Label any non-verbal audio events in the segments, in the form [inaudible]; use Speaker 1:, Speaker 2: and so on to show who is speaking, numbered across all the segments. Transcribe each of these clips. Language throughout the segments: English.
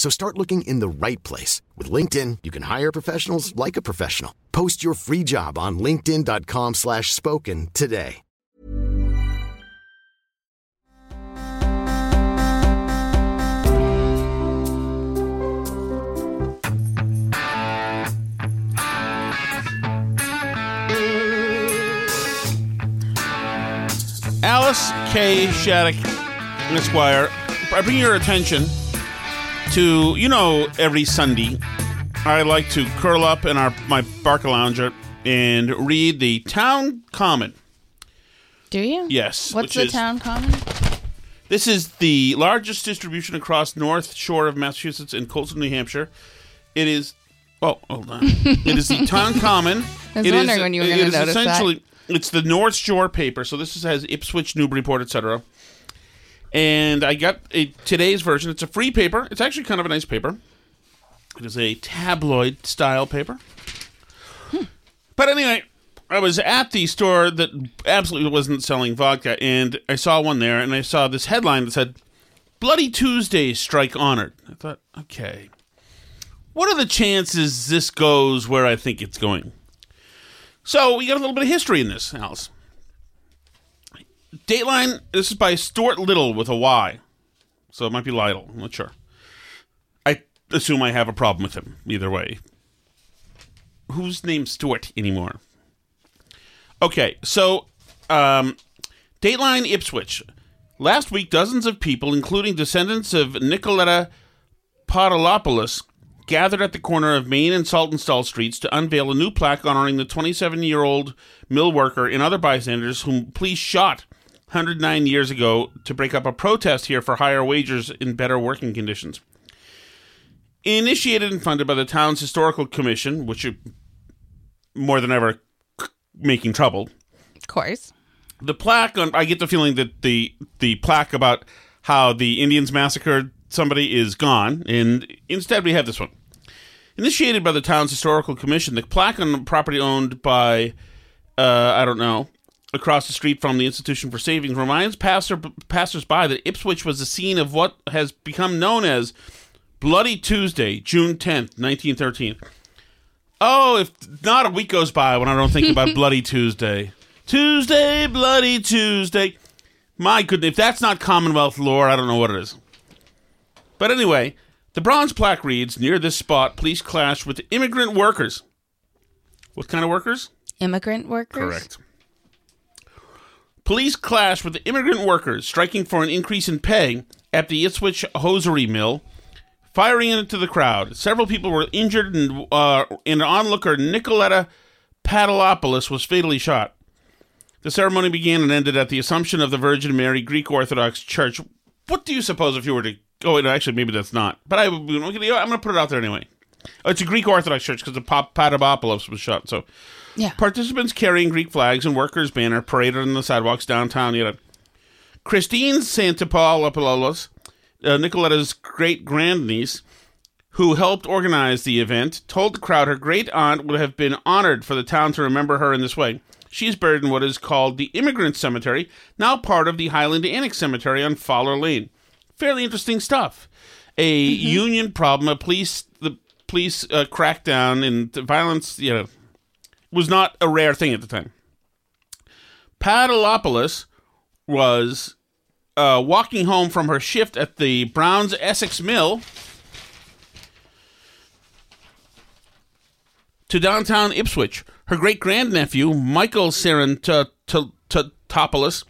Speaker 1: So start looking in the right place. With LinkedIn, you can hire professionals like a professional. Post your free job on linkedin.com slash spoken today.
Speaker 2: Alice K. Shattuck, Esquire, I bring your attention to, you know, every Sunday, I like to curl up in our my Barca Lounger and read the Town Common.
Speaker 3: Do you?
Speaker 2: Yes.
Speaker 3: What's the
Speaker 2: is-
Speaker 3: town common?
Speaker 2: This is the largest distribution across North Shore of Massachusetts and coastal New Hampshire. It is. Oh, hold on. it is the [laughs] Town Common.
Speaker 3: I was
Speaker 2: It is-
Speaker 3: wondering when you were gonna
Speaker 2: is
Speaker 3: notice that.
Speaker 2: essentially it's the North Shore paper. So this is, has Ipswich, Newburyport, etc. And I got a today's version. It's a free paper. It's actually kind of a nice paper. It is a tabloid style paper. But anyway, I was at the store that absolutely wasn't selling vodka, and I saw one there, and I saw this headline that said, Bloody Tuesday strike honored. I thought, okay. What are the chances this goes where I think it's going? So we got a little bit of history in this, Alice. Dateline, this is by Stuart Little with a Y. So it might be Lytle, I'm not sure. I assume I have a problem with him, either way. Who's named Stuart anymore? Okay, so um, Dateline Ipswich. Last week, dozens of people, including descendants of Nicoletta Podolopoulos, gathered at the corner of Main and Saltonstall Streets to unveil a new plaque honoring the 27 year old mill worker and other bystanders whom police shot 109 years ago to break up a protest here for higher wages and better working conditions. Initiated and funded by the town's historical commission, which are more than ever making trouble,
Speaker 3: Of course.
Speaker 2: the plaque on I get the feeling that the the plaque about how the Indians massacred somebody is gone, and instead we have this one. Initiated by the town's historical commission, the plaque on the property owned by uh, I don't know across the street from the Institution for Savings reminds passer passersby that Ipswich was the scene of what has become known as Bloody Tuesday, June tenth, nineteen thirteen. Oh, if not a week goes by when I don't think about [laughs] Bloody Tuesday. Tuesday, Bloody Tuesday. My goodness, if that's not Commonwealth lore, I don't know what it is. But anyway, the bronze plaque reads Near this spot, police clashed with immigrant workers. What kind of workers?
Speaker 3: Immigrant workers?
Speaker 2: Correct. Police clashed with immigrant workers striking for an increase in pay at the Ipswich hosiery mill, firing into the crowd. Several people were injured, and, uh, and onlooker Nicoletta Padalopoulos was fatally shot. The ceremony began and ended at the Assumption of the Virgin Mary Greek Orthodox Church. What do you suppose if you were to? Oh, wait, actually, maybe that's not. But I, I'm going to put it out there anyway. Oh, it's a Greek Orthodox church because the Pop was shot. So
Speaker 3: Yeah.
Speaker 2: Participants carrying Greek flags and workers' banner paraded on the sidewalks downtown. You know, Christine Santopoulos, uh, Nicoletta's great grandniece, who helped organize the event, told the crowd her great aunt would have been honored for the town to remember her in this way. She is buried in what is called the Immigrant Cemetery, now part of the Highland Annex Cemetery on Fowler Lane. Fairly interesting stuff. A union problem, a police the police uh, crackdown and violence, you know, was not a rare thing at the time. Padalopoulos was uh, walking home from her shift at the Browns Essex Mill to downtown Ipswich. Her great grandnephew, Michael Serentopoulos,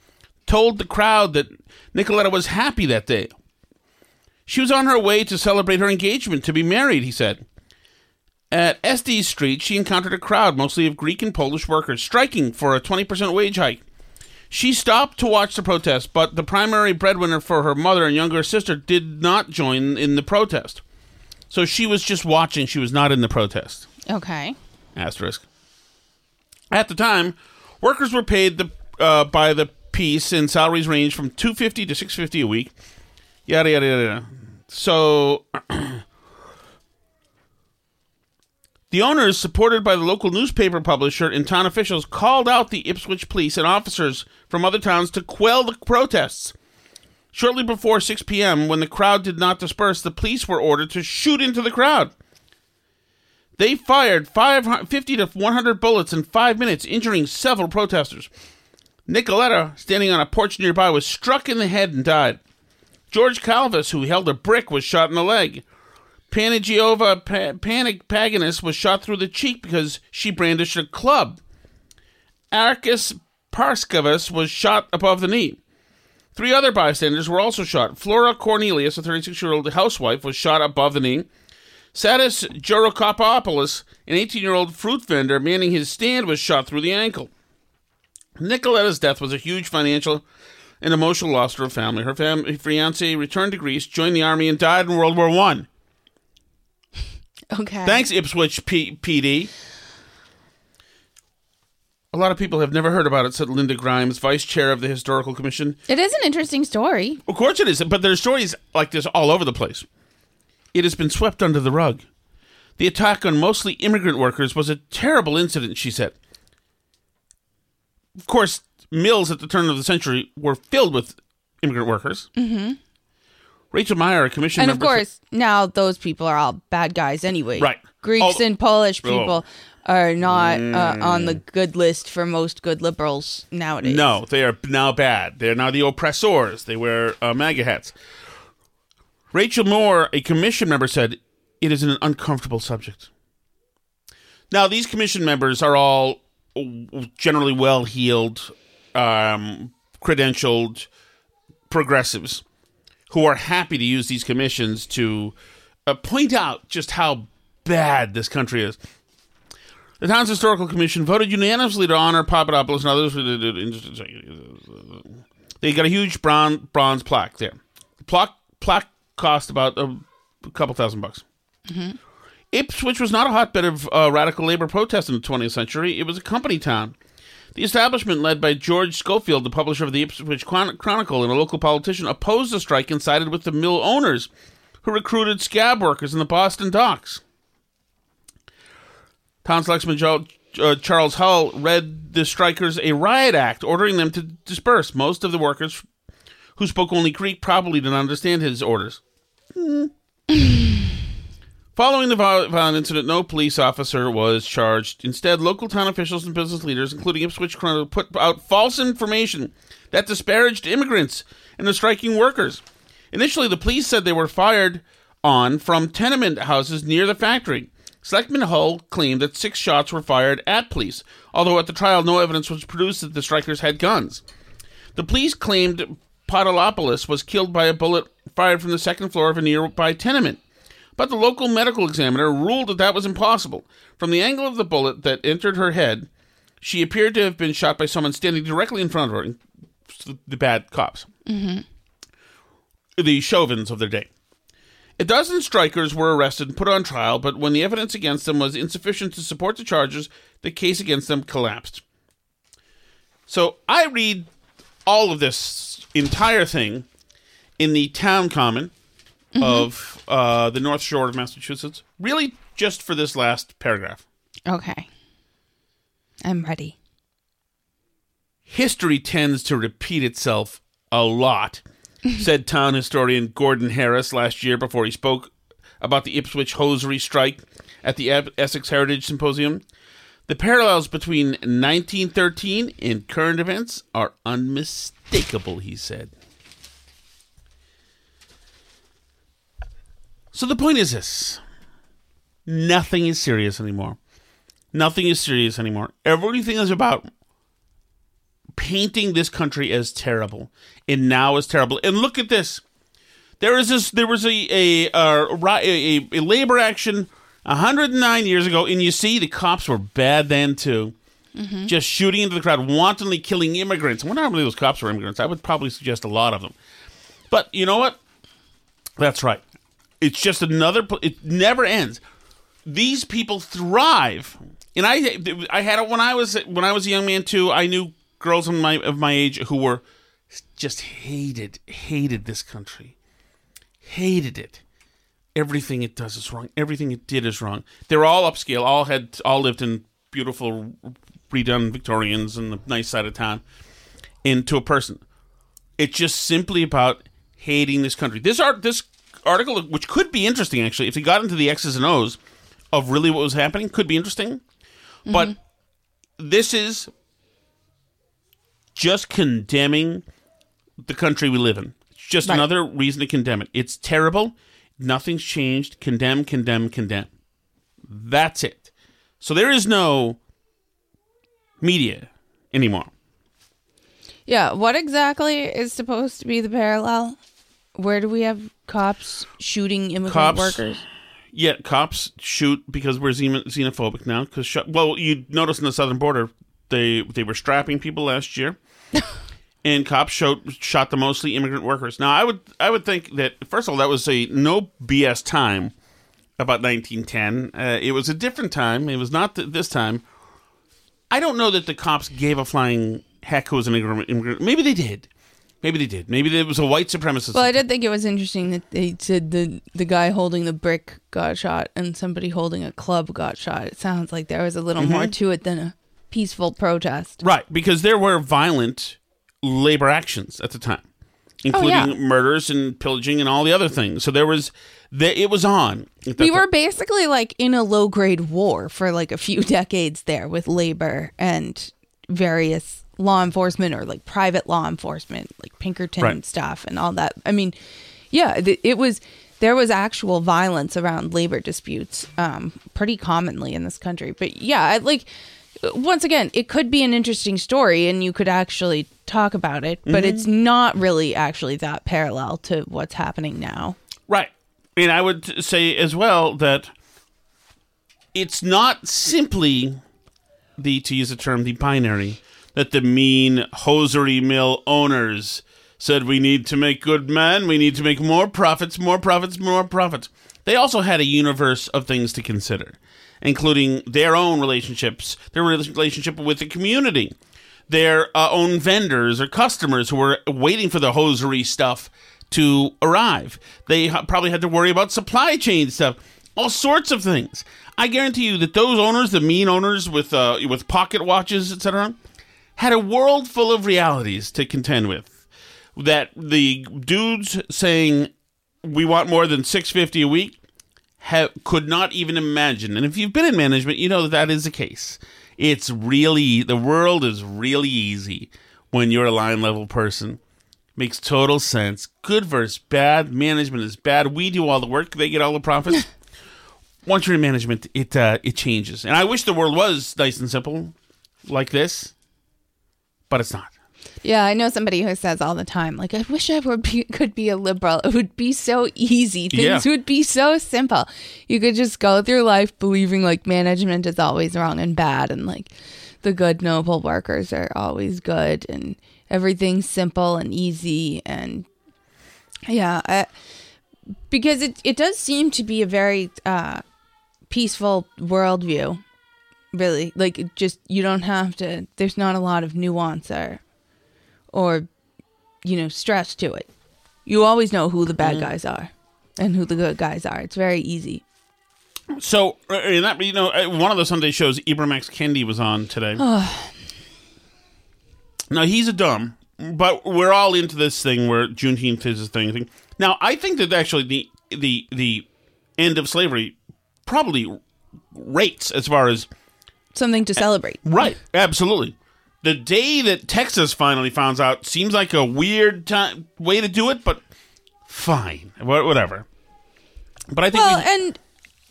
Speaker 2: told the crowd that Nicoletta was happy that day. She was on her way to celebrate her engagement to be married, he said. At SD Street, she encountered a crowd, mostly of Greek and Polish workers, striking for a 20% wage hike. She stopped to watch the protest, but the primary breadwinner for her mother and younger sister did not join in the protest. So she was just watching, she was not in the protest.
Speaker 3: Okay.
Speaker 2: Asterisk. At the time, workers were paid the, uh, by the piece, and salaries ranged from 250 to 650 a week. Yada, yada, yada. So. [clears throat] The owners, supported by the local newspaper publisher and town officials, called out the Ipswich police and officers from other towns to quell the protests. Shortly before 6 p.m., when the crowd did not disperse, the police were ordered to shoot into the crowd. They fired 50 to 100 bullets in five minutes, injuring several protesters. Nicoletta, standing on a porch nearby, was struck in the head and died. George Calvis, who held a brick, was shot in the leg. Panagiova pa- Panic Paganus was shot through the cheek because she brandished a club. Arcus Parskavas was shot above the knee. Three other bystanders were also shot. Flora Cornelius, a 36 year old housewife, was shot above the knee. Sadis Jorokopopoulos, an 18 year old fruit vendor manning his stand, was shot through the ankle. Nicoletta's death was a huge financial and emotional loss to her family. Her fam- fiance returned to Greece, joined the army, and died in World War One.
Speaker 3: Okay.
Speaker 2: Thanks, Ipswich P- PD. A lot of people have never heard about it, said Linda Grimes, vice chair of the Historical Commission.
Speaker 3: It is an interesting story.
Speaker 2: Of course it is, but there are stories like this all over the place. It has been swept under the rug. The attack on mostly immigrant workers was a terrible incident, she said. Of course, mills at the turn of the century were filled with immigrant workers. Mm-hmm. Rachel Meyer, a commission member.
Speaker 3: And of course, now those people are all bad guys anyway.
Speaker 2: Right.
Speaker 3: Greeks
Speaker 2: Oh.
Speaker 3: and Polish
Speaker 2: Oh.
Speaker 3: people are not uh, on the good list for most good liberals nowadays.
Speaker 2: No, they are now bad. They are now the oppressors. They wear uh, MAGA hats. Rachel Moore, a commission member, said it is an uncomfortable subject. Now, these commission members are all generally well heeled, um, credentialed progressives who are happy to use these commissions to uh, point out just how bad this country is. The town's historical commission voted unanimously to honor Papadopoulos and others. They got a huge bronze bronze plaque there. The plaque plaque cost about a, a couple thousand bucks. Ipswich was not a hotbed of uh, radical labor protest in the 20th century. It was a company town. The establishment, led by George Schofield, the publisher of the Ipswich Chronicle and a local politician, opposed the strike and sided with the mill owners, who recruited scab workers in the Boston docks. Town selectman Jo- uh, Charles Hull read the strikers a riot act, ordering them to disperse. Most of the workers, who spoke only Greek, probably didn't understand his orders. [laughs] Following the violent incident, no police officer was charged. Instead, local town officials and business leaders, including Ipswich Chronicle, put out false information that disparaged immigrants and the striking workers. Initially, the police said they were fired on from tenement houses near the factory. Selectman Hull claimed that six shots were fired at police, although at the trial no evidence was produced that the strikers had guns. The police claimed Podolopoulos was killed by a bullet fired from the second floor of a nearby tenement. But the local medical examiner ruled that that was impossible. From the angle of the bullet that entered her head, she appeared to have been shot by someone standing directly in front of her. The bad cops. Mm-hmm. The Chauvins of their day. A dozen strikers were arrested and put on trial, but when the evidence against them was insufficient to support the charges, the case against them collapsed. So I read all of this entire thing in the town common of uh, the North Shore of Massachusetts. Really, just for this last paragraph.
Speaker 3: Okay. I'm ready.
Speaker 2: History tends to repeat itself a lot, [laughs] said town historian Gordon Harris last year before he spoke about the Ipswich hosiery strike at the Essex Heritage Symposium. The parallels between 1913 and current events are unmistakable, he said. So the point is this nothing is serious anymore. Nothing is serious anymore. Everything is about painting this country as terrible and now as terrible. And look at this. There is this. There was a a a, a, a labor action 109 years ago, and you see the cops were bad then too. Mm-hmm. Just shooting into the crowd, wantonly killing immigrants. How many of those cops were immigrants. I would probably suggest a lot of them. But you know what? That's right. It's just another. It never ends. These people thrive, and I I had it when I was when I was a young man too. I knew girls of my of my age who were just hated hated this country, hated it. Everything it does is wrong. Everything it did is wrong. They're all upscale. All had all lived in beautiful redone Victorians and the nice side of town. And to a person, it's just simply about hating this country. This art, this article, which could be interesting actually, if he got into the X's and O's of really what was happening, could be interesting. But this is just condemning the country we live in. It's just
Speaker 3: Right.
Speaker 2: another reason to condemn it. It's terrible. Nothing's changed. Condemn, condemn, condemn. That's it. So there is no media anymore.
Speaker 3: Yeah, what exactly is supposed to be the parallel? Where do we have cops shooting immigrant
Speaker 2: Cops-
Speaker 3: workers?
Speaker 2: Yeah, cops shoot because we're xeno- xenophobic now. Because sh- well, you notice in the southern border, they they were strapping people last year, [laughs] and cops shot shot the mostly immigrant workers. Now, I would I would think that first of all, that was a no BS time about 1910. Uh, it was a different time. It was not th- this time. I don't know that the cops gave a flying heck who was an immigrant. immigrant. Maybe they did. Maybe they did. Maybe it was a white supremacist.
Speaker 3: Well, I did think it was interesting that they said the the guy holding the brick got shot and somebody holding a club got shot. It sounds like there was a little more mm-hmm. to it than a peaceful protest.
Speaker 2: Right, because there were violent labor actions at the time, oh, including
Speaker 3: Oh, yeah.
Speaker 2: murders and pillaging and all the other things. So there was, there, it was on.
Speaker 3: We were
Speaker 2: time.
Speaker 3: basically like in a low grade war for like a few [laughs] decades there with labor and various law enforcement or like private law enforcement, like Pinkerton
Speaker 2: Right.
Speaker 3: stuff and all that. I mean, yeah, th- it was there was actual violence around labor disputes um, pretty commonly in this country. But yeah, I- like once again, it could be an interesting story and you could actually talk about it, but it's not really actually that parallel to what's happening now.
Speaker 2: right, and I would say as well that it's not simply the to use the term the binary that the mean hosiery mill owners said we need to make good men, we need to make more profits, more profits, more profits. They also had a universe of things to consider, including their own relationships, their relationship with the community, their uh, own vendors or customers who were waiting for the hosiery stuff to arrive. They ha- probably had to worry about supply chain stuff, all sorts of things. I guarantee you that those owners, the mean owners with uh, with pocket watches, etc., had a world full of realities to contend with. That the dudes saying we want more than six fifty a week have, could not even imagine. And if you've been in management, you know that that is the case. It's really the world is really easy when you're a line level person. Makes total sense. Good versus bad. Management is bad. We do all the work. They get all the profits. [laughs] Once you're in management, it uh, it changes. And I wish the world was nice and simple like this, but it's not.
Speaker 3: Yeah, I know somebody who says all the time, like, I wish I would be, could be a liberal. It would be so easy. Things
Speaker 2: Yeah.
Speaker 3: would be so simple. You could just go through life believing like management is always wrong and bad, and like the good, noble workers are always good, and everything's simple and easy. And yeah, I, because it, it does seem to be a very uh, peaceful worldview, really. Like, it just, you don't have to, there's not a lot of nuance or or you know stress to it you always know who the bad guys are and who the good guys are. It's very easy.
Speaker 2: So, uh, in that you know, uh, one of the Sunday shows, Ibram X. Kendi was on today. [sighs] now he's a dumb, but we're all into this thing where Juneteenth is a thing. thing. Now, I think that actually the the the end of slavery probably rates as far as
Speaker 3: Something to celebrate.
Speaker 2: right, absolutely. The day that Texas finally finds out seems like a weird time, way to do it, but fine, whatever. But I think
Speaker 3: Well,
Speaker 2: we,
Speaker 3: and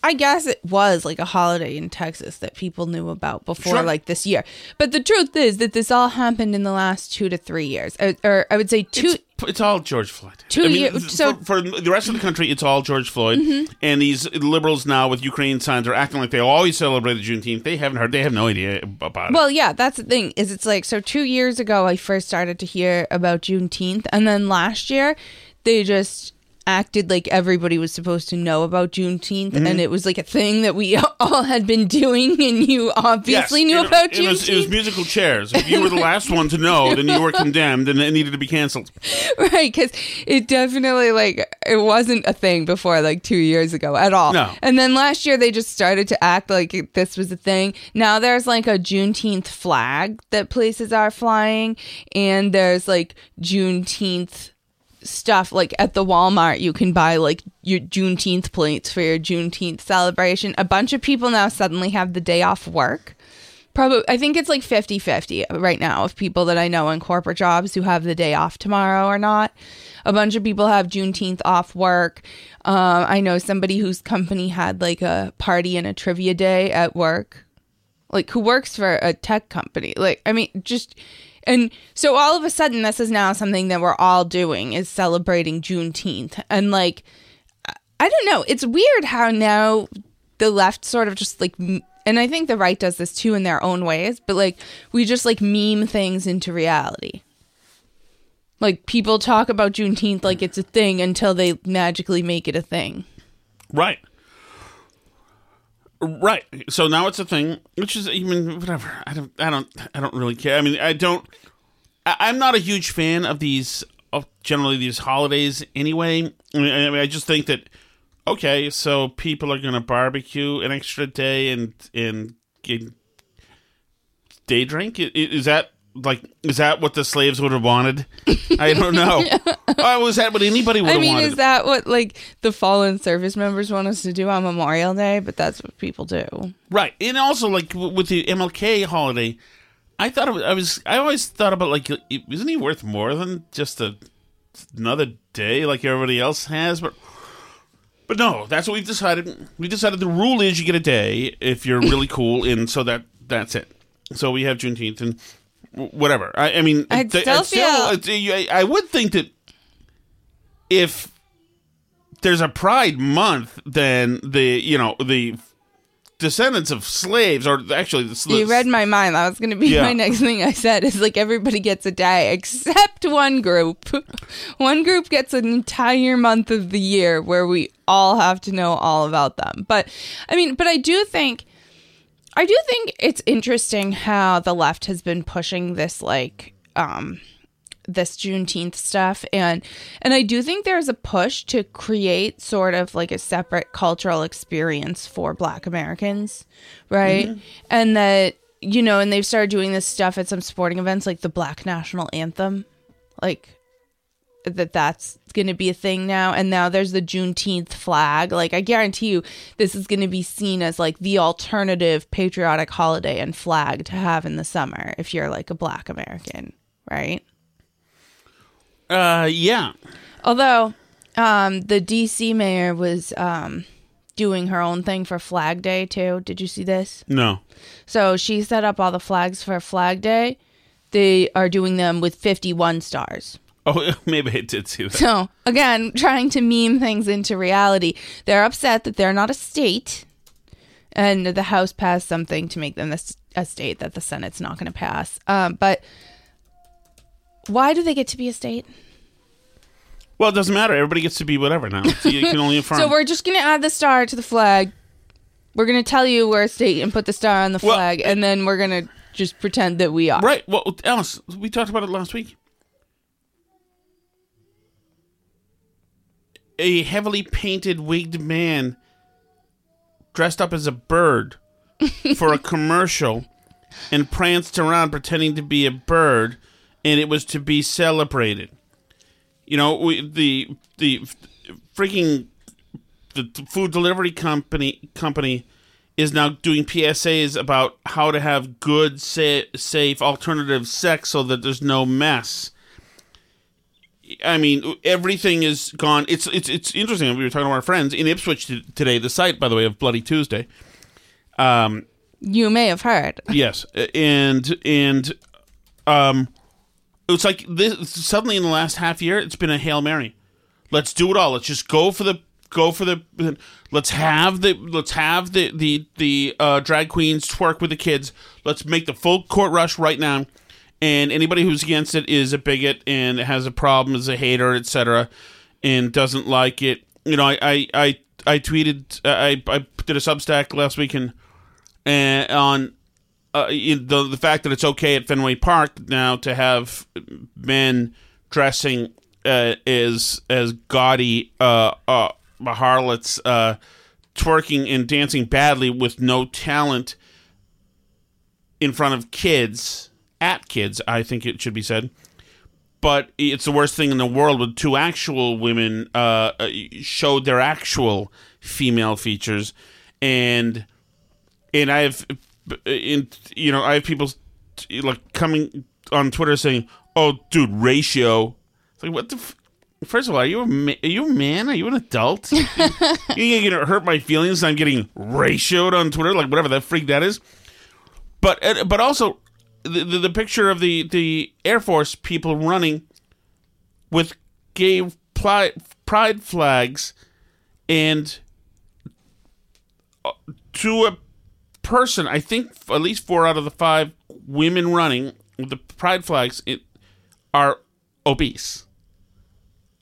Speaker 3: I guess it was like a holiday in Texas that people knew about before
Speaker 2: Sure.
Speaker 3: like this year. But the truth is that this all happened in the last 2 to 3 years. Or, or I would say 2
Speaker 2: it's, it's all George Floyd.
Speaker 3: Two
Speaker 2: I mean,
Speaker 3: year-
Speaker 2: th-
Speaker 3: so- Mm-hmm.
Speaker 2: for, for the rest of the country, it's all George Floyd. And these liberals now with Ukraine signs are acting like they always celebrated Juneteenth. They haven't heard. They have no idea about it.
Speaker 3: Well, yeah, that's the thing. Is it's like so. Two years ago, I first started to hear about Juneteenth, and then last year, they just acted like everybody was supposed to know about Juneteenth,
Speaker 2: Mm-hmm.
Speaker 3: and it was like a thing that we [laughs] all had been doing, and you obviously knew
Speaker 2: it,
Speaker 3: about
Speaker 2: it was, it was musical chairs. If you were the [laughs] last one to know, then you were condemned, and it needed to be canceled.
Speaker 3: right? Because it definitely like it wasn't a thing before like two years ago at all.
Speaker 2: No.
Speaker 3: And then last year they just started to act like this was a thing. Now there's like a Juneteenth flag that places are flying, and there's like Juneteenth stuff like at the Walmart you can buy like your Juneteenth plates for your Juneteenth celebration. A bunch of people now suddenly have the day off work. Probably I think it's like 50-50 right now of people that I know in corporate jobs who have the day off tomorrow or not. A bunch of people have Juneteenth off work. Um, I know somebody whose company had like a party and a trivia day at work like who works for a tech company. Like, I mean, just and so all of a sudden, this is now something that we're all doing is celebrating Juneteenth, and like, I- don't know, it's weird how now the left sort of just like, and I think the right does this too in their own ways, but like we just like meme things into reality. Like people talk about Juneteenth like it's a thing until they magically make it a thing.
Speaker 2: Right. Right. So now it's a thing, which is even whatever. I don't. I don't. I don't really care. I mean, I don't. I, I'm not a huge fan of these. Of generally these holidays anyway. I mean, I, just think that okay, so people are going to barbecue an extra day and and get day drink. Is that like is that what the slaves would have wanted? I don't know. [laughs] Oh, was that what anybody would
Speaker 3: I
Speaker 2: have
Speaker 3: mean,
Speaker 2: wanted?
Speaker 3: is that what like the fallen service members want us to do on Memorial Day? But that's what people do.
Speaker 2: Right, and also like w- with the MLK holiday, I thought it was, I was I always thought about like isn't he worth more than just a another day like everybody else has? But but no, that's what we've decided. We decided the rule is you get a day if you're really [laughs] cool, and so that that's it. So we have Juneteenth and whatever. I, I mean,
Speaker 3: I'd
Speaker 2: th-
Speaker 3: still
Speaker 2: it's still-
Speaker 3: feel-
Speaker 2: I would think that if there's a Pride Month, then the you know the descendants of slaves, or actually the slaves.
Speaker 3: You read my mind. That was going to be
Speaker 2: Yeah.
Speaker 3: my next thing I said. Is like everybody gets a day except one group. [laughs] one group gets an entire month of the year where we all have to know all about them. But I mean, but I do think. I do think it's interesting how the left has been pushing this like um this Juneteenth stuff and and I do think there's a push to create sort of like a separate cultural experience for black Americans, right? And that you know, and they've started doing this stuff at some sporting events like the Black National Anthem. Like that that's going to be a thing now. And now there's the Juneteenth flag. Like I guarantee you this is going to be seen as like the alternative patriotic holiday and flag to have in the summer if you're like a black American right?
Speaker 2: Uh, yeah.
Speaker 3: although um the DC mayor was um doing her own thing for flag day too. Did you see this?
Speaker 2: No.
Speaker 3: so she set up all the flags for flag day. They are doing them with 51 stars
Speaker 2: Oh, [laughs] maybe I did see that.
Speaker 3: So again, trying to meme things into reality. They're upset that they're not a state, and the House passed something to make them this a state that the Senate's not going to pass. Um, but why do they get to be a state?
Speaker 2: Well, it doesn't matter. Everybody gets to be whatever now. So [laughs] you can only affirm.
Speaker 3: So we're just going to add the star to the flag. We're going to tell you we're a state and put the star on the
Speaker 2: Well,
Speaker 3: flag, and then we're going to just pretend that we are.
Speaker 2: right. Well, Alice, we talked about it last week. A heavily painted wigged man dressed up as a bird for a [laughs] commercial and pranced around pretending to be a bird and it was to be celebrated. You know, we, the the freaking the food delivery company company is now doing PSAs about how to have good, sa- safe, alternative sex so that there's no mess. I mean, everything is gone. It's it's it's interesting. We were talking to our friends in Ipswich t- today. The site, by the way, of Bloody Tuesday. Um,
Speaker 3: You may have heard. [laughs]
Speaker 2: yes, and and um, it's like this. Suddenly, in the last half year, it's been a hail mary. Let's do it all. Let's just go for the go for the. Let's have the let's have the the the uh, drag queens twerk with the kids. Let's make the full court rush right now. And anybody who's against it is a bigot and has a problem, is a hater, etc., and doesn't like it. You know, I I I, I tweeted I I did a Substack last week and and on uh, the the fact that it's okay at Fenway Park now to have men dressing uh, as as gaudy uh, uh, harlots uh, twerking and dancing badly with no talent in front of kids at kids. I think it should be said. But it's the worst thing in the world when two actual women uh, showed their actual female features, and and I have, in you know, I have people like coming on Twitter saying, "Oh, dude, ratio." It's like, what the? F- First of all, are you a ma- are you a man? Are you an adult? [laughs] you ain't gonna hurt my feelings. I'm getting ratioed on Twitter, like whatever that freak that is. But but also the, the the picture of the the Air Force people running with gay pli- pride flags and uh, to a person, I think at least four out of the five women running with the pride flags it, are obese,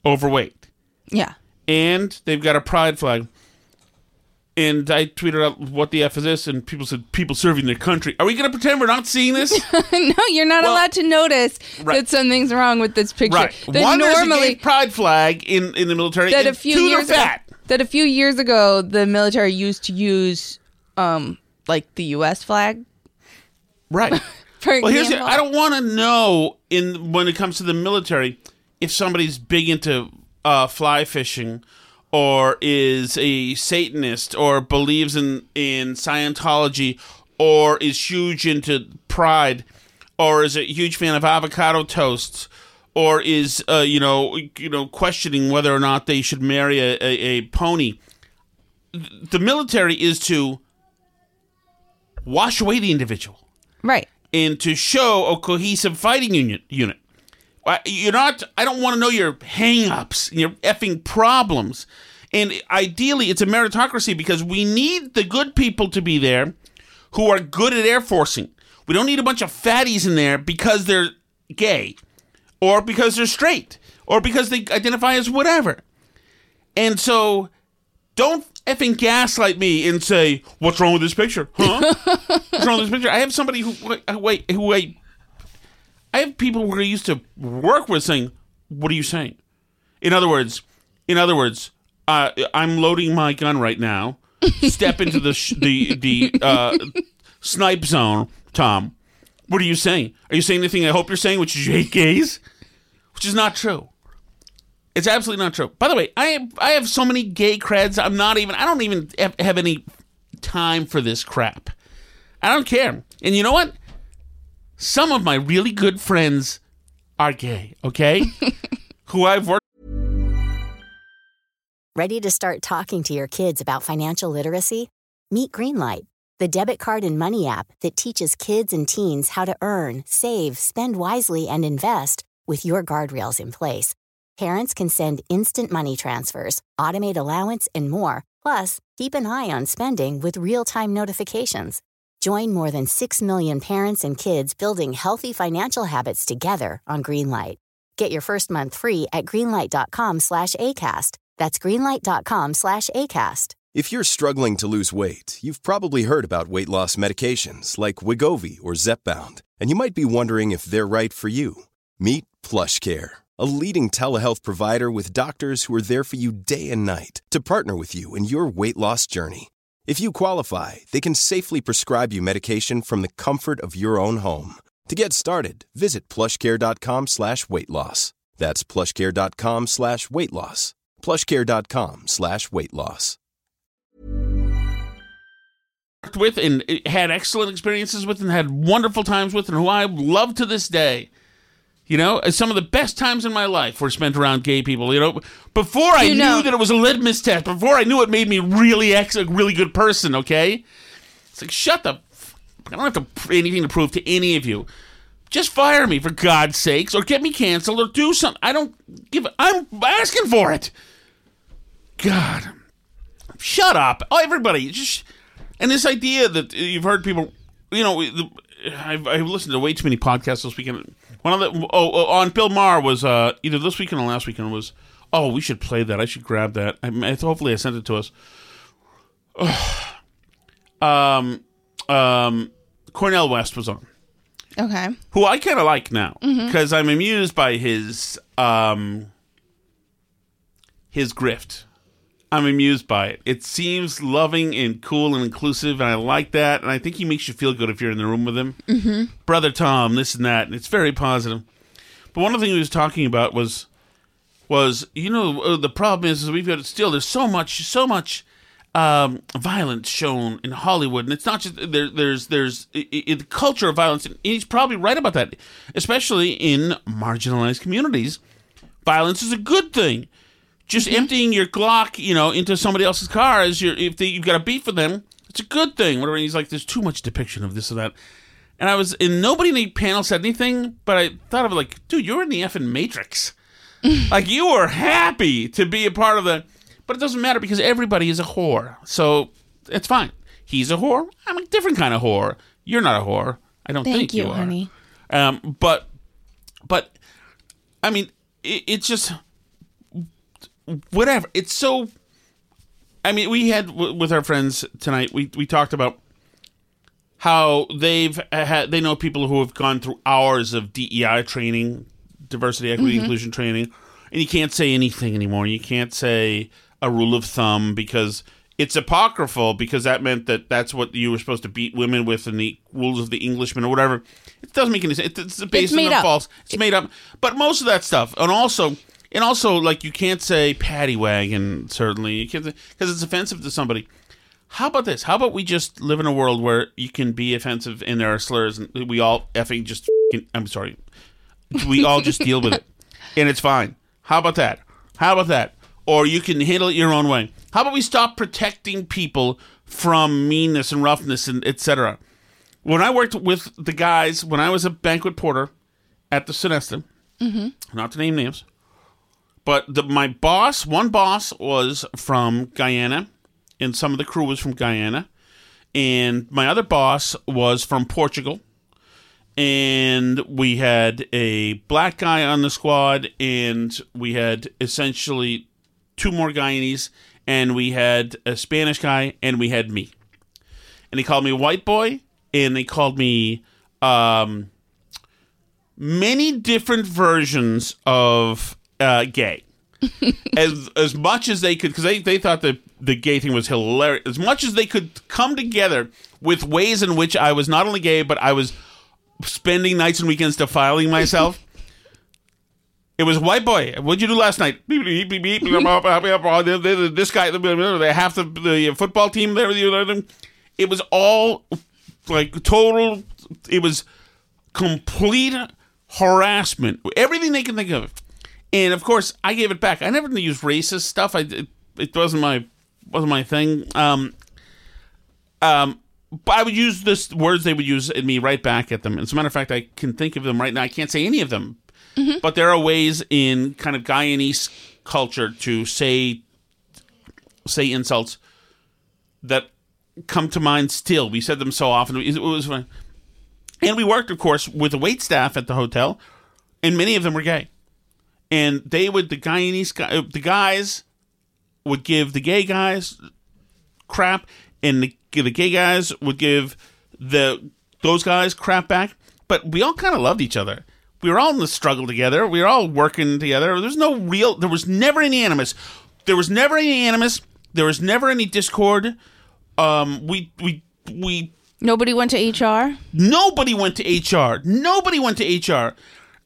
Speaker 2: overweight,
Speaker 3: Yeah.
Speaker 2: and they've got a pride flag. And I tweeted out what the f is this, and people said people serving their country. Are we going to pretend we're not seeing this? [laughs]
Speaker 3: no, you're not
Speaker 2: Well-
Speaker 3: allowed to notice
Speaker 2: Right.
Speaker 3: that something's wrong with this picture.
Speaker 2: right.
Speaker 3: That
Speaker 2: One, there's a
Speaker 3: normally
Speaker 2: pride flag in in the military.
Speaker 3: that a few
Speaker 2: two,
Speaker 3: years ago, that a few years ago the military used to use um like the US flag
Speaker 2: Right. [laughs]
Speaker 3: for
Speaker 2: Well, here's the. I don't want to know in when it comes to the military if somebody's big into uh, fly fishing or is a Satanist or believes in in Scientology or is huge into pride or is a huge fan of avocado toast or is uh, you know you know questioning whether or not they should marry a, a, a pony. The military is to wash away the individual
Speaker 3: right.
Speaker 2: and to show a cohesive fighting unit unit. You're not. I don't want to know your hang-ups and your effing problems. And ideally, it's a meritocracy because we need the good people to be there who are good at air forcing. We don't need a bunch of fatties in there because they're gay, or because they're straight, or because they identify as whatever. And so, don't effing gaslight me and say, "What's wrong with this picture?" Huh? [laughs] What's wrong with this picture? I have somebody who wait, wait who I I have people who I used to work with saying, "What are you saying?" In other words, in other words, uh, I'm loading my gun right now. [laughs] Step into the sh- the the uh, snipe zone, Tom. What are you saying? Are you saying anything I hope you're saying, which is you hate gays? Which is not true. It's absolutely not true. By the way, I have, I have so many gay creds. I'm not even. I don't even have, have any time for this crap. I don't care. And you know what? Some of my really good friends are gay. Okay, [laughs] who I've worked.
Speaker 4: Ready to start talking to your kids about financial literacy? Meet Greenlight, the debit card and money app that teaches kids and teens how to earn, save, spend wisely, and invest with your guardrails in place. Parents can send instant money transfers, automate allowance, and more. Plus, keep an eye on spending with real time notifications. Join more than 6 million parents and kids building healthy financial habits together on Greenlight. Get your first month free at greenlight.com slash ACAST. That's greenlight.com slash ACAST.
Speaker 5: If you're struggling to lose weight, you've probably heard about weight loss medications like Wegovy or Zepbound, and you might be wondering if they're right for you. Meet PlushCare, a leading telehealth provider with doctors who are there for you day and night to partner with you in your weight loss journey. If you qualify, they can safely prescribe you medication from the comfort of your own home. To get started, visit plushcare.com slash weight loss. That's plushcare.com slash weight loss. plushcare.com slash weight loss.
Speaker 2: With and had excellent experiences with and had wonderful times with and who I love to this day. You know, uh, some of the best times in my life were spent around gay people. You know, before I
Speaker 3: You know-
Speaker 2: knew that it was a litmus test, before I knew it made me really ex- a really good person. Okay, it's like shut the. F- I don't have to pr- anything to prove to any of you. Just fire me for God's sakes, or get me canceled, or do something. I don't give. a- I'm asking for it. God, shut up, oh, everybody. Just and this idea that uh, you've heard people, you know, the, I've, I've listened to way too many podcasts this weekend. One of the oh, oh on Bill Maher was uh, either this weekend or last weekend was. Oh, we should play that. I should grab that. I, I, hopefully, I sent it to us. [sighs] um, um, Cornel West was on
Speaker 3: Okay.
Speaker 2: who I kind of like now because I'm amused by his um his grift. I'm amused by it. It seems loving and cool and inclusive, and I like that. And I think he makes you feel good if you're in the room with him, mm-hmm. brother Tom, this and that. And it's very positive. But one of the things he was talking about was was you know uh, the problem is, is we've got still there's so much so much um, violence shown in Hollywood, and it's not just there. There's there's i i the culture of violence, and he's probably right about that, especially in marginalized communities. Violence is a good thing. Just emptying your Glock, you know, into somebody else's car as you're if they, you've got a beef with them, it's a good thing. Whatever. And he's like, there's too much depiction of this or that. And I was, and nobody in the panel said anything, but I thought of it like, dude, you're in the effing Matrix. [laughs] like you were happy to be a part of the, but it doesn't matter because everybody is a whore, so it's fine. He's a whore. I'm a different kind of whore. You're not a whore. I don't
Speaker 3: Thank
Speaker 2: think
Speaker 3: you,
Speaker 2: are.
Speaker 3: honey.
Speaker 2: Um, but, but, I mean, it, it's just whatever. It's so. I mean, we had w- with our friends tonight. We we talked about how they've had they know people who have gone through hours of DEI training, diversity, equity, inclusion training, and you can't say anything anymore. You can't say a rule of thumb because it's apocryphal because that meant that that's what you were supposed to beat women with in the rules of the Englishman or whatever. It doesn't make any sense. It's, it's based
Speaker 3: made
Speaker 2: on false. It's made up. But most of that stuff, and also, and also, like you can't say paddy wagon. Certainly, you can't because it's offensive to somebody. How about this? How about we just live in a world where you can be offensive and there are slurs and we all effing just. I'm sorry. We all just deal with it, [laughs] and it's fine. How about that? How about that? Or you can handle it your own way. How about we stop protecting people from meanness and roughness and etc. When I worked with the guys, when I was a banquet porter at the Sonesta, mm-hmm. not to name names, but the, my boss, one boss was from Guyana, and some of the crew was from Guyana, and my other boss was from Portugal, and we had a black guy on the squad, and we had essentially two more Guyanese, and we had a Spanish guy, and we had me. And they called me white boy, and they called me um, many different versions of uh, gay. as as much as they could, because they, they thought that the gay thing was hilarious. As much as they could come together with ways in which I was not only gay, but I was spending nights and weekends defiling myself. It was white boy. What'd you do last night? This guy, they half the, the football team there. It was all like total. It was complete harassment. Everything they can think of, and of course, I gave it back. I never used racist stuff. I it, it wasn't my wasn't my thing. Um, um, but I would use this words they would use at me right back at them. As a matter of fact, I can think of them right now. I can't say any of them, but there are ways in kind of Guyanese culture to say say insults that come to mind. Still, we said them so often. It was fun. And we worked, of course, with the wait staff at the hotel, and many of them were gay. And they would the Guyanese guy, the guys would give the gay guys crap, and the, the gay guys would give the those guys crap back. But we all kind of loved each other. we were all in the struggle together. We were all working together. There's no real. There was never any animus. There was never any animus. There was never any discord. Um, we we we
Speaker 3: Nobody went to HR.
Speaker 2: nobody went to HR. Nobody went to HR,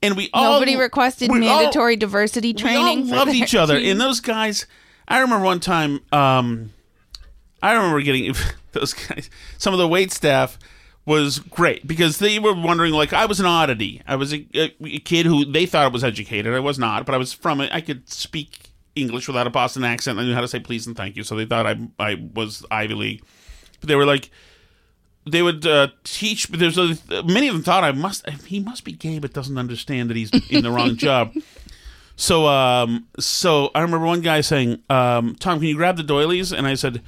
Speaker 2: and we all
Speaker 3: Nobody requested
Speaker 2: we all-
Speaker 3: mandatory diversity training.
Speaker 2: We
Speaker 3: for
Speaker 2: all loved each other,
Speaker 3: team.
Speaker 2: and those guys. I remember one time. Um, I remember getting [laughs] those guys. Some of the wait staff was great because they were wondering. Like I was an oddity. I was a, a, a kid who they thought I was educated. I was not, but I was from. it. I could speak English without a Boston accent. I knew how to say please and thank you. So they thought I I was Ivy League. But they were like they would uh, teach. But there's a, many of them thought I must. He must be gay, but doesn't understand that he's in the wrong job. [laughs] So, um, so I remember one guy saying, um, "Tom, can you grab the doilies?" And I said,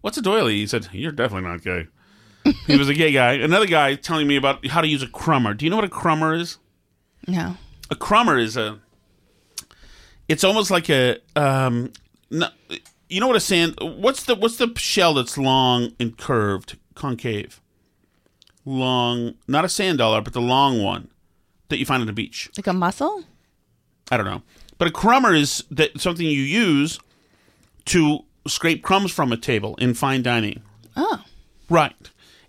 Speaker 2: "What's a doily?" He said, "You're definitely not gay." he was a gay guy. Another guy telling me about how to use a crummer. Do you know what a crummer is?
Speaker 3: no.
Speaker 2: A crummer is a. It's almost like a. Um, no, you know what a sand? What's the what's the shell that's long and curved, concave? Long, not a sand dollar, but the long one that you find on the beach.
Speaker 3: Like a mussel?
Speaker 2: I don't know. But a crummer is that something you use to scrape crumbs from a table in fine dining.
Speaker 3: Oh.
Speaker 2: Right.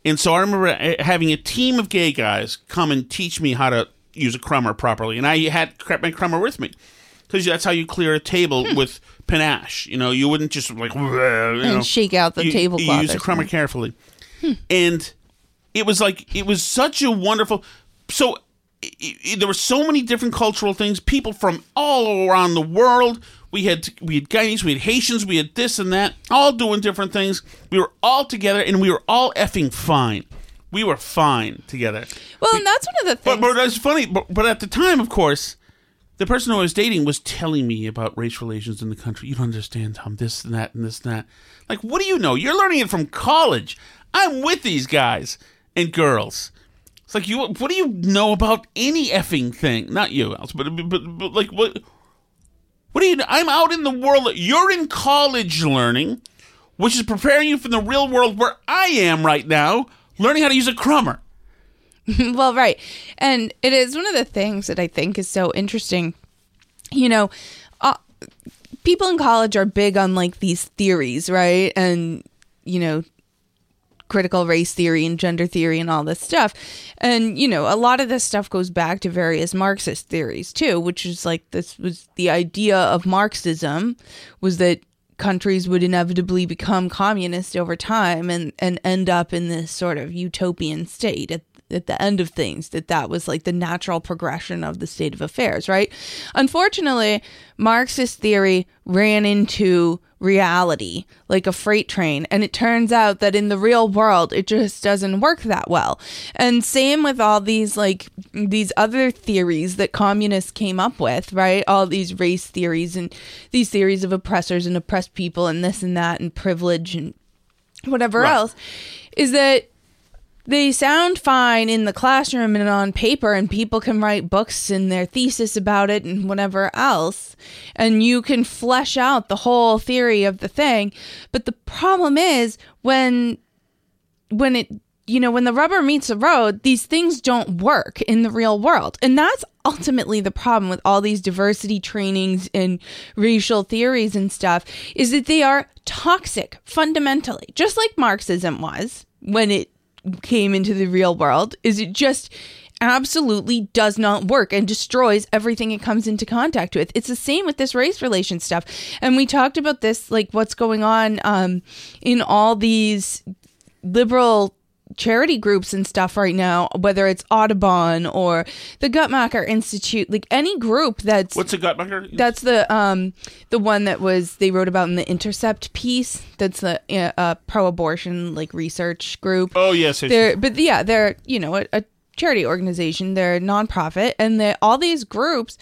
Speaker 2: And so I remember having a team of gay guys come and teach me how to use a crummer properly. And I had my crummer with me because that's how you clear a table hmm. with panache. You know, you wouldn't just like, [laughs] you know,
Speaker 3: And shake out the
Speaker 2: you,
Speaker 3: tablecloth
Speaker 2: You use a crummer
Speaker 3: something.
Speaker 2: Carefully. And it was like, it was such a wonderful. So i i there were so many different cultural things. People from all around the world. We had we had Guyanese, we had Haitians, we had this and that, all doing different things. We were all together, and we were all effing fine. We were fine together.
Speaker 3: Well, and that's one of the things.
Speaker 2: but that's funny. But, but at the time, of course, the person who I was dating was telling me about race relations in the country. You don't understand, Tom. This and that and this and that. Like, what do you know? You're learning it from college. I'm with these guys and girls. It's like you. What do you know about any effing thing? Not you, else, but, but, but like what? What do you? I'm out in the world. You're in college learning, which is preparing you for the real world where I am right now, learning how to use a crummer. [laughs]
Speaker 3: well, right. And it is one of the things that I think is so interesting. You know, uh, people in college are big on like these theories, right? And, you know, critical race theory and gender theory and all this stuff. And, you know, a lot of this stuff goes back to various Marxist theories too, which is like this was the idea of Marxism was that countries would inevitably become communist over time and, and end up in this sort of utopian state at, at the end of things that that was like the natural progression of the state of affairs right unfortunately marxist theory ran into reality like a freight train. And it turns out that in the real world it just doesn't work that well. And same with all these like these other theories that communists came up with right? All these race theories and these theories of oppressors and oppressed people and this and that and privilege and whatever
Speaker 2: Right.
Speaker 3: else is that they sound fine in the classroom and on paper and people can write books and their thesis about it and whatever else and you can flesh out the whole theory of the thing. But the problem is when when it you know when the rubber meets the road these things don't work in the real world. And that's ultimately the problem with all these diversity trainings and racial theories and stuff is that they are toxic fundamentally just like marxism was when it came into the real world is it just absolutely does not work and destroys everything it comes into contact with. It's the same with this race relation stuff. And we talked about this like what's going on um in all these liberal charity groups and stuff right now, whether it's Audubon or the Guttmacher Institute, like any group that's
Speaker 2: What's a Guttmacher?
Speaker 3: that's the um the one that was they wrote about in the Intercept piece. That's the uh, uh, pro-abortion like research group.
Speaker 2: oh yes, yes,
Speaker 3: They're but yeah, they're you know a, a charity organization. They're a nonprofit, and they all these groups,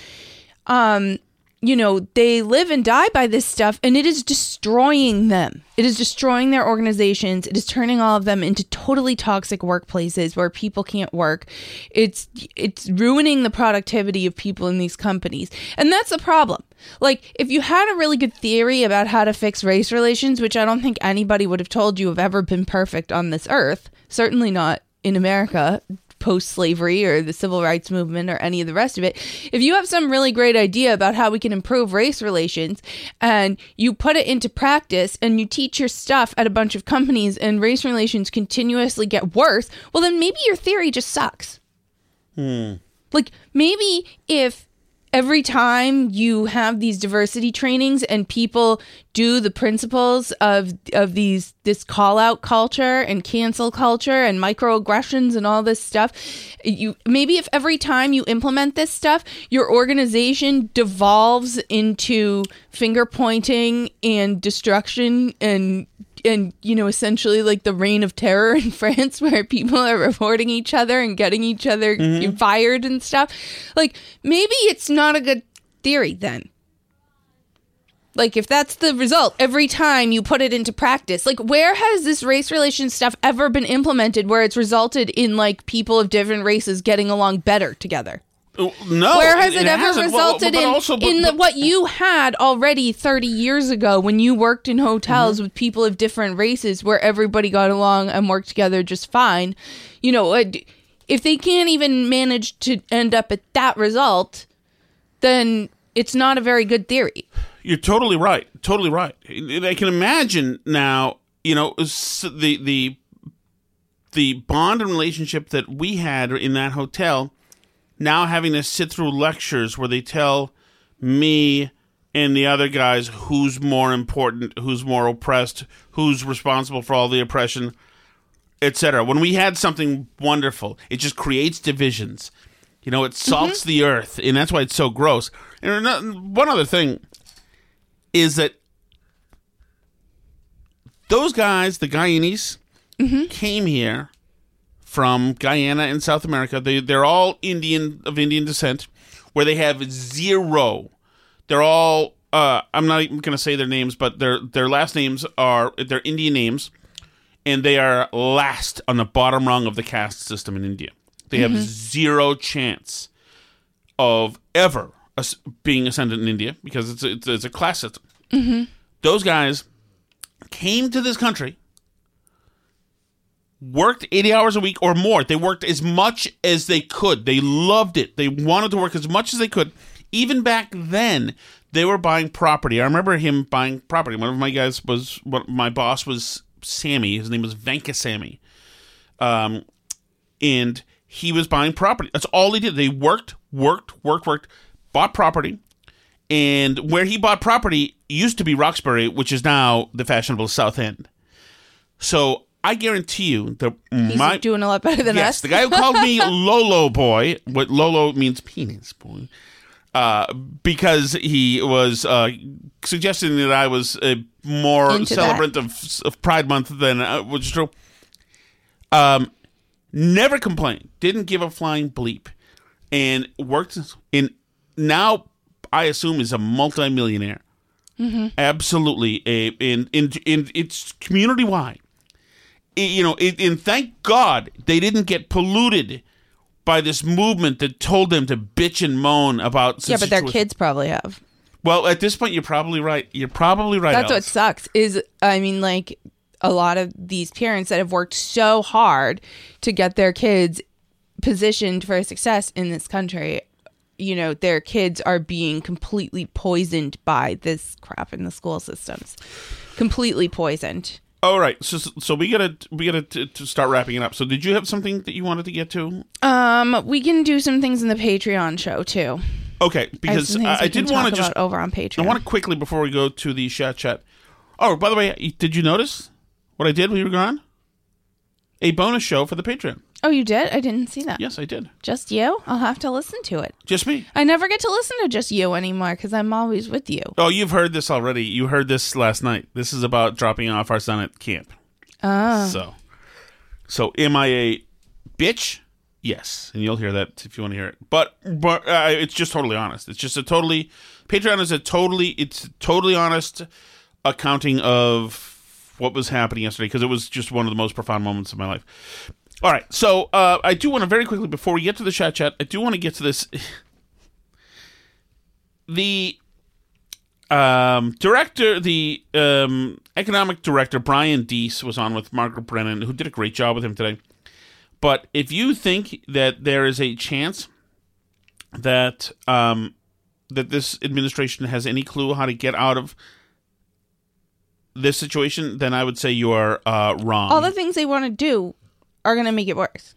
Speaker 3: um, you know, they live and die by this stuff, and it is destroying them. It is destroying their organizations. It is turning all of them into totally toxic workplaces where people can't work. It's it's ruining the productivity of people in these companies, and that's the problem. Like, if you had a really good theory about how to fix race relations, which I don't think anybody would have told you have ever been perfect on this earth, certainly not in America post slavery or the civil rights movement or any of the rest of it. If you have some really great idea about how we can improve race relations and you put it into practice and you teach your stuff at a bunch of companies and race relations continuously get worse, well, then maybe your theory just sucks. Hmm. Like maybe if every time you have these diversity trainings and people do the principles of of these this call out culture and cancel culture and microaggressions and all this stuff you maybe if every time you implement this stuff your organization devolves into finger pointing and destruction and and you know essentially like the reign of terror in [laughs] France where people are reporting each other and getting each other mm-hmm. fired and stuff. Like maybe it's not a good theory then. Like if that's the result every time you put it into practice like where has this race relation stuff ever been implemented where it's resulted in like people of different races getting along better together
Speaker 2: No.
Speaker 3: where has it, ever
Speaker 2: hasn't. Well,
Speaker 3: resulted
Speaker 2: but
Speaker 3: in,
Speaker 2: also- but-
Speaker 3: in the, what you had already 30 years ago when you worked in hotels
Speaker 2: Mm-hmm.
Speaker 3: with people of different races where everybody got along and worked together just fine? You know, uh, if they can't even manage to end up at that result, then it's not a very good theory.
Speaker 2: You're totally right. Totally right. I can imagine now. You know, the the the bond and relationship that we had in that hotel. Now having to sit through lectures where they tell me and the other guys who's more important, who's more oppressed, who's responsible for all the oppression, etc. When we had something wonderful, it just creates divisions. You know, it mm-hmm. salts the earth, and that's why it's so gross. And one other thing is that those guys, the Guyanese, mm-hmm. came here from Guyana in South America. They they're all Indian of Indian descent, where they have zero. They're all. Uh, I'm not even going to say their names, but their their last names are their Indian names, and they are last on the bottom rung of the caste system in India. They have zero chance of ever as- being ascendant in India because it's a, it's, a- it's a class system. Those guys came to this country, worked 80 hours a week or more. They worked as much as they could. They loved it. They wanted to work as much as they could. Even back then, they were buying property. I remember him buying property. One of my guys was, my boss was Sammy. His name was Venkasamy. Um, and he was buying property. That's all he did. They worked, worked, worked, worked, bought property. And where he bought property used to be Roxbury, which is now the fashionable South End. So I guarantee you that
Speaker 3: He's
Speaker 2: my
Speaker 3: doing a lot better than
Speaker 2: yes,
Speaker 3: us.
Speaker 2: the guy who called me [laughs] Lolo boy, what Lolo means penis boy, uh, because he was uh, suggesting that I was a more
Speaker 3: Into
Speaker 2: celebrant of, of Pride Month than uh, which is true. Um, never complained, didn't give a flying bleep, and worked in. Now, I assume is a multimillionaire. Absolutely, a in in in it's community wide you know, it, and thank God they didn't get polluted by this movement that told them to bitch and moan about.
Speaker 3: yeah, but their kids probably have.
Speaker 2: Well, at this point, you're probably right. You're probably right.
Speaker 3: That's what sucks. Is I mean, like a lot of these parents that have worked so hard to get their kids positioned for success in this country. You know, their kids are being completely poisoned by this crap in the school systems. Completely poisoned.
Speaker 2: All right, so so we gotta we gotta t- to start wrapping it up. So, did you have something that you wanted to get to?
Speaker 3: Um, we can do some things in the Patreon show too.
Speaker 2: Okay, because I, I did want to just
Speaker 3: over on Patreon.
Speaker 2: I want to quickly before we go to the chat chat. Oh, by the way, did you notice what I did when you were gone? A bonus show for the Patreon.
Speaker 3: Oh, you did? I didn't see that.
Speaker 2: Yes, I did.
Speaker 3: Just you? I'll have to listen to it.
Speaker 2: Just me.
Speaker 3: I never get to listen to just you anymore because I'm always with you.
Speaker 2: Oh, you've heard this already. You heard this last night. This is about dropping off our son at camp.
Speaker 3: Ah.
Speaker 2: So, so am I a bitch? Yes, and you'll hear that if you want to hear it. But but uh, it's just totally honest. It's just a totally Patreon is a totally it's a totally honest accounting of what was happening yesterday because it was just one of the most profound moments of my life. All right, so uh, I do want to very quickly before we get to the chat chat, I do want to get to this. [sighs] the um, director, the um, economic director Brian Deese was on with Margaret Brennan, who did a great job with him today. But if you think that there is a chance that um, that this administration has any clue how to get out of this situation, then I would say you are uh, wrong.
Speaker 3: All the things they want to do are going to make it worse.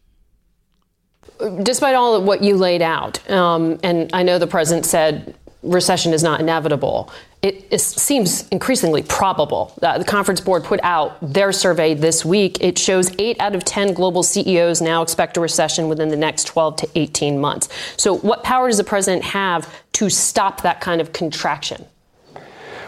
Speaker 6: Despite all of what you laid out, um, and I know the president said recession is not inevitable. It, it, seems increasingly probable. Uh, the conference board put out their survey this week. It shows eight out of 10 global CEOs now expect a recession within the next 12 to 18 months. So, what power does the president have to stop that kind of contraction?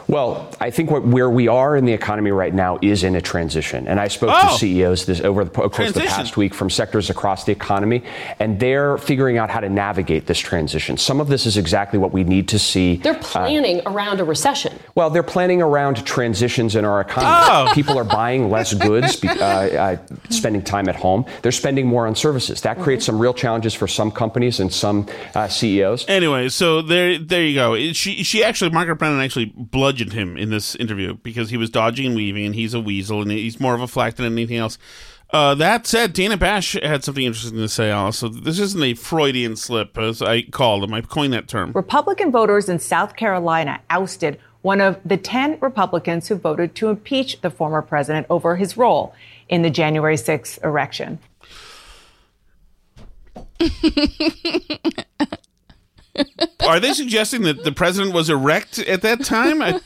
Speaker 7: Well, I think what, where we are in the economy right now is in a transition. And I spoke
Speaker 2: Oh.
Speaker 7: to CEOs this, over the course of the past week from sectors across the economy, and they're figuring out how to navigate this transition. Some of this is exactly what we need to see.
Speaker 6: They're planning around a recession.
Speaker 7: Well, they're planning around transitions in our economy. [laughs] People are buying less goods, be- uh, uh, spending time at home. They're spending more on services. That creates some real challenges for some companies and some uh, CEOs.
Speaker 2: Anyway, so there, there you go. She, she actually, Margaret Brennan actually bludgeoned him in this interview because he was dodging and weaving, and he's a weasel, and he's more of a flack than anything else. Uh, that said, Dana Bash had something interesting to say, also. This isn't a Freudian slip, as I called him. I coined that term.
Speaker 8: Republican voters in South Carolina ousted one of the 10 Republicans who voted to impeach the former president over his role in the January 6th election. [laughs]
Speaker 2: Are they suggesting that the president was erect at that time? I...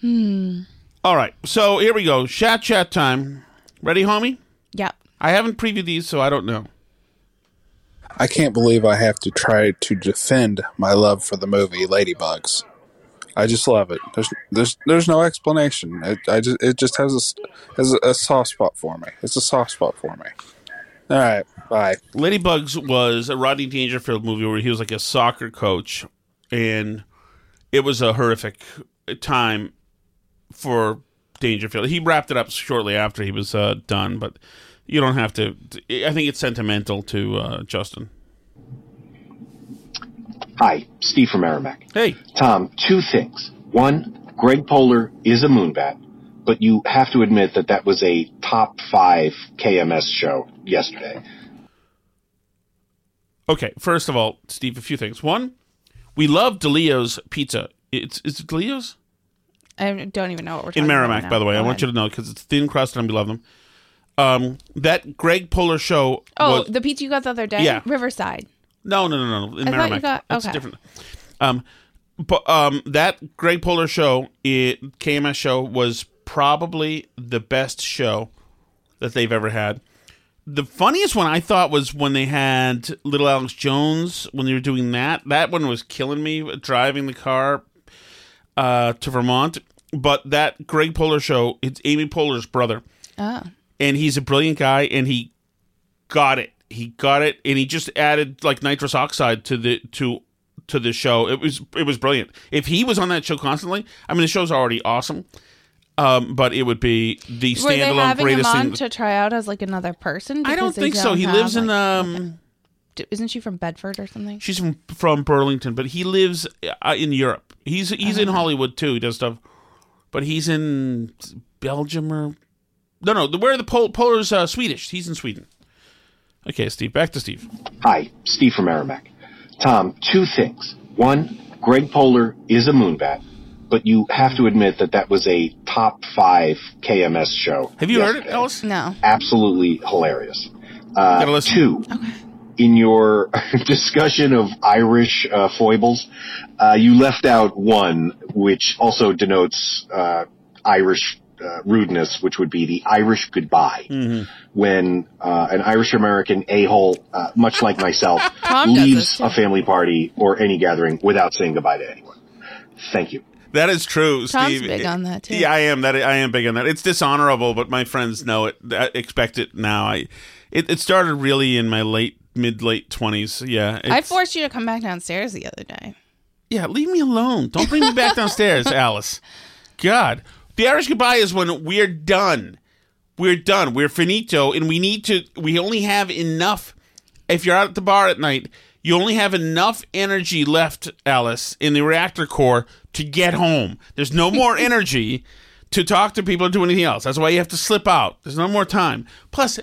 Speaker 2: Hmm. All right, so here we go. Chat chat time. Ready, homie?
Speaker 3: Yep.
Speaker 2: I haven't previewed these, so I don't know.
Speaker 9: I can't believe I have to try to defend my love for the movie Ladybugs. I just love it. There's there's there's no explanation. It I just it just has a s- has a, a soft spot for me. It's a soft spot for me. All right, bye.
Speaker 2: Ladybugs was a Rodney Dangerfield movie where he was like a soccer coach, and it was a horrific time for Dangerfield. He wrapped it up shortly after he was uh, done, but you don't have to. I think it's sentimental to uh, Justin.
Speaker 10: Hi, Steve from Merrimack.
Speaker 2: Hey,
Speaker 10: Tom, two things. One, Greg Poehler is a moonbat, but you have to admit that that was a top five KMS show yesterday.
Speaker 2: Okay. First of all, Steve, a few things. One, we love DeLeo's pizza. It's is it DeLeo's
Speaker 3: I don't even know what we're talking
Speaker 2: in
Speaker 3: about
Speaker 2: Merrimack,
Speaker 3: now.
Speaker 2: by the way. I
Speaker 3: Go
Speaker 2: want you to know because it's thin crust and we love them. Um, that Greg Poehler show.
Speaker 3: Oh,
Speaker 2: was,
Speaker 3: the pizza you got the other day?
Speaker 2: Yeah.
Speaker 3: Riverside.
Speaker 2: No, no, no, no. In
Speaker 3: I thought you got- okay.
Speaker 2: different. Um, but um, that Greg Poehler show, it, KMS show, was probably the best show that they've ever had. The funniest one I thought was when they had Little Alex Jones when they were doing that. That one was killing me driving the car uh, to Vermont. But that Greg Poehler show, it's Amy Poehler's brother
Speaker 3: Oh.
Speaker 2: and he's a brilliant guy and he got it he got it and he just added like nitrous oxide to the to to the show it was it was brilliant if he was on that show constantly i mean the show's already awesome um but it would be the standalone
Speaker 3: Were they
Speaker 2: standalone
Speaker 3: having him on
Speaker 2: thing
Speaker 3: to try out as like another person?
Speaker 2: i don't
Speaker 3: Because they
Speaker 2: think so. he
Speaker 3: have,
Speaker 2: lives in
Speaker 3: like-
Speaker 2: um
Speaker 3: D- Isn't she from Bedford or something?
Speaker 2: she's from from burlington but he lives uh, in europe. He's he's in hollywood too. He does stuff. But he's in belgium or no no the where the Pol- Poehler's uh, swedish. He's in sweden. Okay steve back to steve.
Speaker 10: Hi, Steve from Merrimack. Tom, two things. One, Greg Poehler is a moonbat, but you have to admit that that was a top five KMS show.
Speaker 2: have you heard it
Speaker 10: yesterday.
Speaker 2: alice
Speaker 3: No.
Speaker 10: Absolutely hilarious. Uh,
Speaker 2: Gotta listen.
Speaker 10: two, in your [laughs] discussion of Irish uh, foibles, uh, you left out one, which also denotes uh, Irish uh, rudeness, which would be the Irish goodbye.
Speaker 2: Mm-hmm.
Speaker 10: When uh, an Irish American a hole, uh, much like myself, [laughs] leaves a family party or any gathering without saying goodbye to anyone. Thank you.
Speaker 2: That is true,
Speaker 3: Tom's
Speaker 2: Steve.
Speaker 3: big on that, too.
Speaker 2: Yeah, I am. That I am big on that. It's dishonorable, but my friends know it. I expect it now. I it, it started really in my late mid late twenties. Yeah,
Speaker 3: I forced you to come back downstairs the other day.
Speaker 2: Yeah, leave me alone. Don't bring me back [laughs] downstairs, Alice. God, the Irish goodbye is when we're done. We're done. We're finito, and we need to. We only have enough. If you're out at the bar at night, you only have enough energy left, Alice, in the reactor core to get home. There's no more [laughs] energy to talk to people or do anything else. That's why you have to slip out. There's no more time. Plus,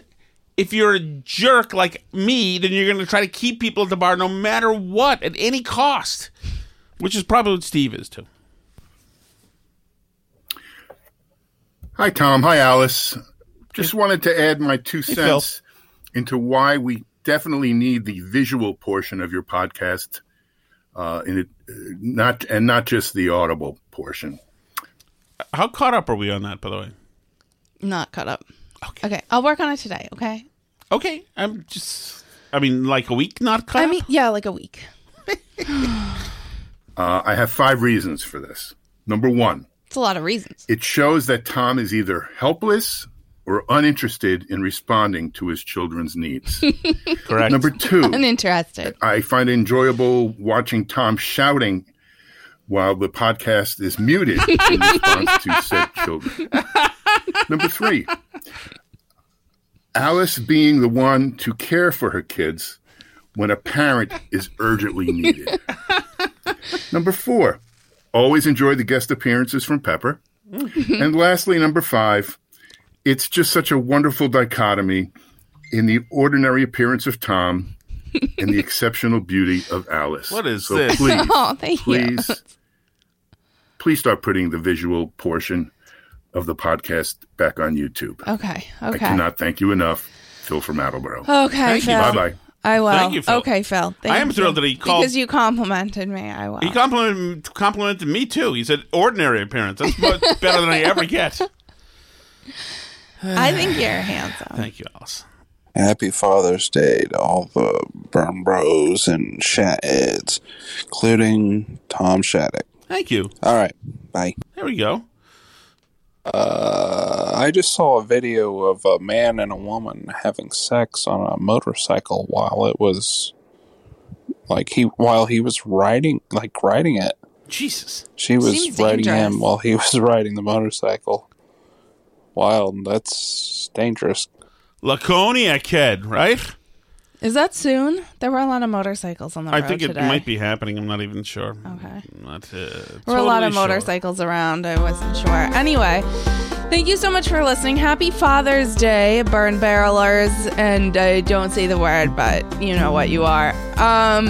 Speaker 2: if you're a jerk like me, then you're going to try to keep people at the bar no matter what, at any cost, which is probably what Steve is too.
Speaker 11: Hi, Tom. Hi, Alice. Just wanted to add my two
Speaker 2: Hey,
Speaker 11: cents into why we definitely need the visual portion of your podcast, uh, in it, uh, not and not just the audible portion.
Speaker 2: How caught up are we on that, by the way?
Speaker 3: Not caught up. Okay. Okay. I'll work on it today. Okay.
Speaker 2: Okay, I'm just. I mean, like a week not caught
Speaker 3: I
Speaker 2: up?
Speaker 3: mean, yeah, like a week. [laughs]
Speaker 11: Uh, I have five reasons for this. Number one,
Speaker 3: It's a lot of reasons.
Speaker 11: it shows that Tom is either helpless or uninterested in responding to his children's needs. [laughs]
Speaker 2: Correct.
Speaker 11: Number two,
Speaker 3: Uninterested.
Speaker 11: I find it enjoyable watching Tom shouting while the podcast is muted [laughs] in response to said children. Number three, Alice being the one to care for her kids when a parent is urgently needed. [laughs] Number four, always enjoy the guest appearances from Pepper. Mm-hmm. and lastly, number five, it's just such a wonderful dichotomy in the ordinary appearance of Tom and the exceptional beauty of Alice.
Speaker 2: What is
Speaker 11: so
Speaker 2: this?
Speaker 11: Please, [laughs]
Speaker 3: Oh, thank you.
Speaker 11: please, please start putting the visual portion of the podcast back on YouTube.
Speaker 3: Okay. Okay.
Speaker 11: I cannot thank you enough, Phil from Attleboro.
Speaker 3: Okay,
Speaker 2: Thank you.
Speaker 3: Phil.
Speaker 11: Bye bye.
Speaker 3: I will.
Speaker 2: Thank you, Phil.
Speaker 3: Okay, Phil. Thank
Speaker 2: I am
Speaker 3: you.
Speaker 2: thrilled that he called-
Speaker 3: because you complimented me. I will.
Speaker 2: He complimented, complimented me too. He said, ordinary appearance. That's much better than I ever get. [laughs]
Speaker 3: I think you're handsome.
Speaker 2: Thank you, Alice.
Speaker 9: Happy Father's Day to all the Burn Bros and Shatheads, including Tom Shattuck.
Speaker 2: Thank you.
Speaker 9: All right, bye.
Speaker 2: There we go.
Speaker 9: Uh, I just saw a video of a man and a woman having sex on a motorcycle while it was like he while he was riding like riding it.
Speaker 2: Jesus.
Speaker 9: She was
Speaker 3: Seems
Speaker 9: riding
Speaker 3: dangerous.
Speaker 9: him while he [laughs] was riding the motorcycle. Wild. That's dangerous.
Speaker 2: Laconia kid, right?
Speaker 3: Is that soon? There were a lot of motorcycles on the
Speaker 2: I
Speaker 3: road
Speaker 2: think it
Speaker 3: today.
Speaker 2: might be happening. I'm not even sure.
Speaker 3: Okay.
Speaker 2: I'm Not, uh,
Speaker 3: There were a lot of
Speaker 2: sure.
Speaker 3: motorcycles around. I wasn't sure. Anyway, thank you so much for listening. Happy Father's Day, burn barrelers. And I don't say the word, but you know what you are. Um,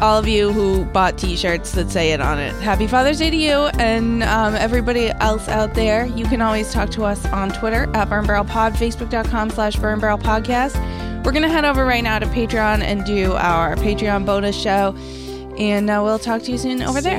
Speaker 3: all of you who bought T-shirts that say it on it. Happy Father's Day to you and um, everybody else out there. You can always talk to us on Twitter at Burn Barrel Pod, Facebook.com slash Burn Barrel Podcast. We're gonna head over right now to Patreon and do our Patreon bonus show, and uh, we'll talk to you soon over there.